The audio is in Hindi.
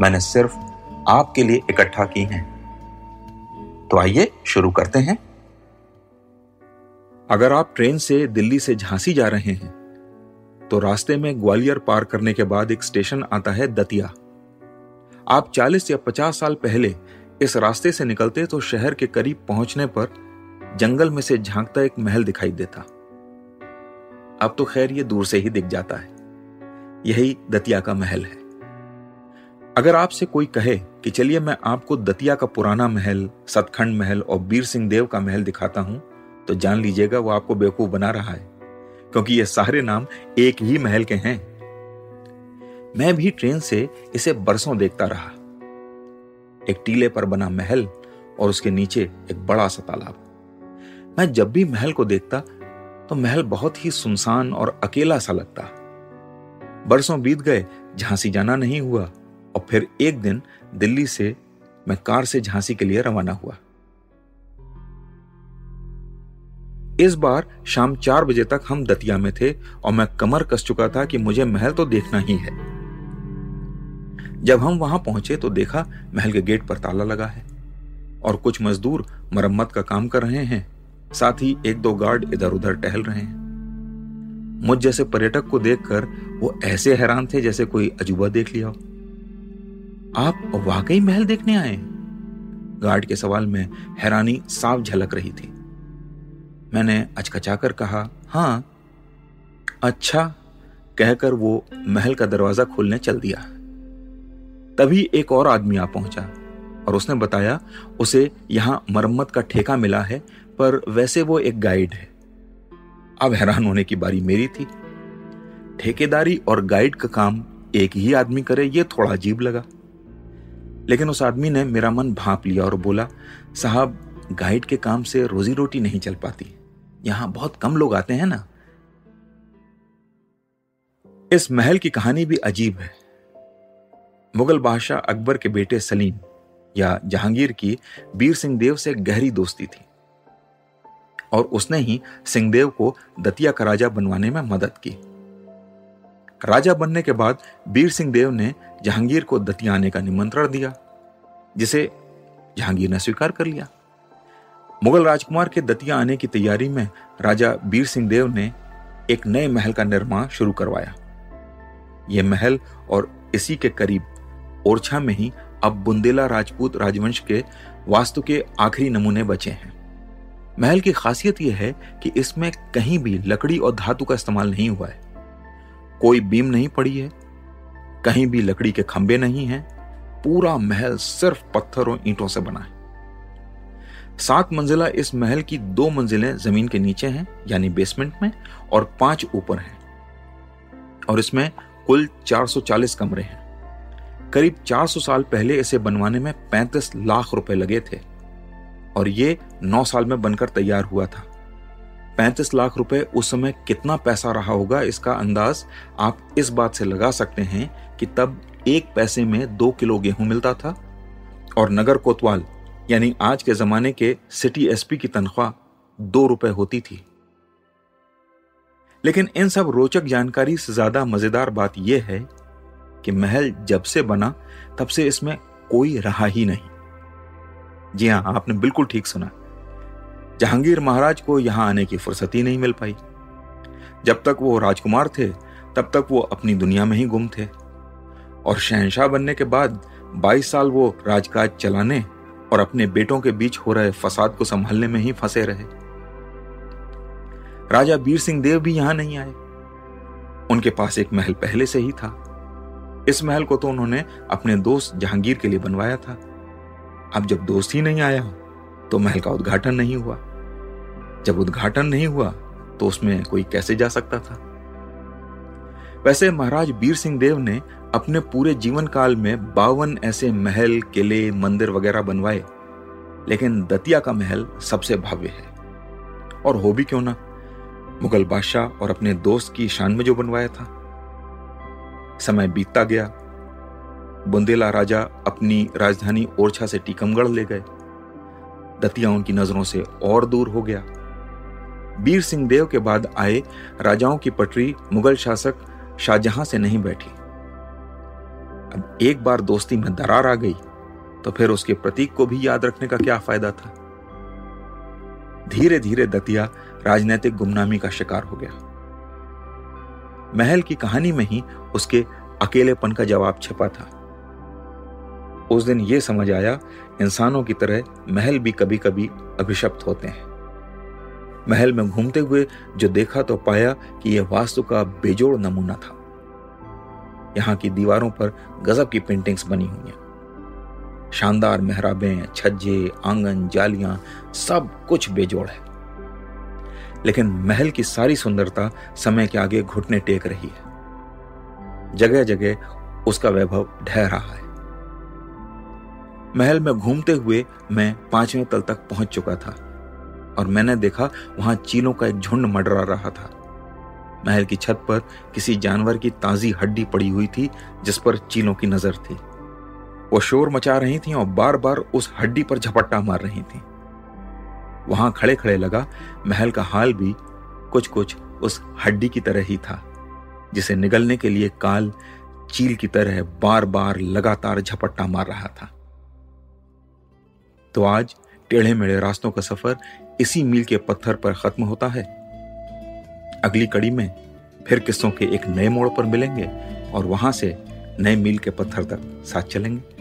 मैंने सिर्फ़ आपके लिए इकट्ठा की हैं। तो आइए शुरू करते हैं। अगर आप ट्रेन से दिल्ली से झांसी जा रहे हैं तो रास्ते में ग्वालियर पार करने के बाद एक स्टेशन आता है दतिया। आप 40 या 50 साल पहले इस रास्ते से निकलते तो शहर के करीब पहुँचने पर जंगल में से झांकता एक महल दिखाई देता। अब तो खैर ये दूर से ही दिख जाता है। यही दतिया का महल है। अगर आपसे कोई कहे कि चलिए मैं आपको दतिया का पुराना महल, सतखंड महल और बीर सिंह देव का महल दिखाता हूँ तो जान लीजिएगा वो आपको बेवकूफ़ बना रहा है, क्योंकि ये सारे नाम एक ही महल के हैं। मैं भी ट्रेन से इसे बरसों देखता रहा। एक टीले पर बना महल और उसके नीचे एक बड़ा सा तालाब। मैं जब भी महल को देखता तो महल बहुत ही सुनसान और अकेला सा लगता। बरसों बीत गए, झांसी जाना नहीं हुआ। और फिर एक दिन दिल्ली से मैं कार से झांसी के लिए रवाना हुआ। इस बार शाम चार बजे तक हम दतिया में थे और मैं कमर कस चुका था कि मुझे महल तो देखना ही है। जब हम वहाँ पहुँचे तो देखा महल के गेट पर ताला लगा है और कुछ मजदूर मरम्मत का काम कर रहे हैं। साथ ही एक दो गार्ड इधर उधर टहल रहे हैं। मुझ जैसे पर्यटक को देखकर वो ऐसे हैरान थे जैसे कोई अजूबा देख लिया आप वाकई महल देखने आए? गार्ड के सवाल में हैरानी साफ़ झलक रही थी। मैंने अचकचाकर कहा, हाँ अच्छा कहकर वो महल का दरवाज़ा खोलने चल दिया। तभी एक और आदमी आ पहुँचा और उसने बताया, उसे यहाँ मरम्मत का ठेका मिला है, पर वैसे वो एक गाइड है। अब हैरान होने की बारी मेरी थी। ठेकेदारी और गाइड का काम एक ही आदमी करे, ये थोड़ा अजीब लगा। लेकिन उस आदमी ने मेरा मन भाप लिया और बोला, साहब गाइड के काम से रोजी रोटी नहीं चल पाती। यहाँ बहुत कम लोग आते हैं ना? इस महल की कहानी भी अजीब है। मुगल बादशाह अकबर के बेटे सलीम या जहांगीर की बीर सिंहदेव से गहरी दोस्ती थी। और उसने ही सिंहदेव को दतिया का राजा बनवाने में मदद की। राजा बनने के बाद बीर सिंह देव ने जहांगीर को दतिया आने का निमंत्रण दिया, जिसे जहांगीर ने स्वीकार कर लिया। मुगल राजकुमार के दतिया आने की तैयारी में राजा बीर सिंह देव ने एक नए महल का निर्माण शुरू करवाया। यह महल और इसी के करीब ओरछा में ही अब बुंदेला राजपूत राजवंश के वास्तु के आखिरी नमूने बचे हैं। महल की खासियत यह है कि इसमें कहीं भी लकड़ी और धातु का इस्तेमाल नहीं हुआ है। कोई बीम नहीं पड़ी है, कहीं भी लकड़ी के खंबे नहीं हैं, पूरा महल सिर्फ़ पत्थर और ईंटों से बना है। सात मंजिला इस महल की दो मंजिलें ज़मीन के नीचे हैं, यानी बेसमेंट में, और पाँच ऊपर हैं। और इसमें कुल 440 कमरे हैं। करीब 400 साल पहले इसे बनवाने में 35 लाख रुपए लगे थे, और ये 9 साल में बनकर तैयार हुआ था। 35 लाख रुपए उस समय कितना पैसा रहा होगा, इसका अंदाज आप इस बात से लगा सकते हैं कि तब एक पैसे में दो किलो गेहूँ मिलता था। और नगर कोतवाल, यानी आज के जमाने के सिटी एसपी की तनख्वाह दो रुपए होती थी। लेकिन इन सब रोचक जानकारी से ज़्यादा मज़ेदार बात यह है कि महल जब से बना, तब से इसमें कोई रहा ही नहीं। जी हाँ, आपने बिल्कुल ठीक सुना। जहांगीर महाराज को यहाँ आने की फुर्सत ही नहीं मिल पाई। जब तक वो राजकुमार थे, तब तक वो अपनी दुनिया में ही गुम थे। और शहनशाह बनने के बाद 22 साल वो राजकाज चलाने और अपने बेटों के बीच हो रहे फसाद को संभालने में ही फंसे रहे। राजा बीर सिंह देव भी यहाँ नहीं आए। उनके पास एक महल पहले से ही था। इस महल को तो उन्होंने अपने दोस्त जहांगीर के लिए बनवाया था। अब जब दोस्त ही नहीं आया तो महल का उद्घाटन नहीं हुआ। जब उद्घाटन नहीं हुआ तो उसमें कोई कैसे जा सकता था? वैसे महाराज बीर सिंह देव ने अपने पूरे जीवन काल में बावन ऐसे महल, किले, मंदिर वगैरह बनवाए, लेकिन दतिया का महल सबसे भव्य है। और हो भी क्यों ना? मुगल बादशाह और अपने दोस्त की शान में जो बनवाया था। समय बीतता गया। बुंदेला राजा अपनी राजधानी ओरछा से टीकमगढ़ ले गए। दतिया उनकी नज़रों से और दूर हो गया। बीर सिंह देव के बाद आए राजाओं की पटरी मुगल शासक शाहजहां से नहीं बैठी। अब एक बार दोस्ती में दरार आ गई तो फिर उसके प्रतीक को भी याद रखने का क्या फ़ायदा था? धीरे धीरे दतिया राजनीतिक गुमनामी का शिकार हो गया। महल की कहानी में ही उसके अकेलेपन का जवाब छिपा था। उस दिन यह समझ आया, इंसानों की तरह महल भी कभी कभी अभिशप्त होते हैं। महल में घूमते हुए जो देखा तो पाया कि यह वास्तु का बेजोड़ नमूना था। यहाँ की दीवारों पर गजब की पेंटिंग्स बनी हुई हैं। शानदार मेहराबें, छज्जे, आँगन, जालियाँ, सब कुछ बेजोड़ है। लेकिन महल की सारी सुंदरता समय के आगे घुटने टेक रही है। जगह जगह उसका वैभव ढह रहा है। महल में घूमते हुए मैं पाँचवें तल तक पहुँच चुका था। और मैंने देखा वहाँ चीलों का एक झुंड मडरा रहा था। महल की छत पर किसी जानवर की ताजी हड्डी पड़ी हुई थी, जिस पर चीलों की नज़र थी। वो शोर मचा रही थी और बार बार उस हड्डी पर झपट्टा मार रही थी। वहाँ खड़े खड़े लगा, महल का हाल भी कुछ कुछ उस हड्डी की तरह ही था, जिसे निगलने के लिए काल चील की तरह बार बार लगातार झपट्टा मार रहा था। तो आज टेढ़े मेढ़े रास्तों का सफ़र इसी मील के पत्थर पर खत्म होता है। अगली कड़ी में फिर किस्सों के एक नए मोड़ पर मिलेंगे और वहाँ से नए मील के पत्थर तक साथ चलेंगे।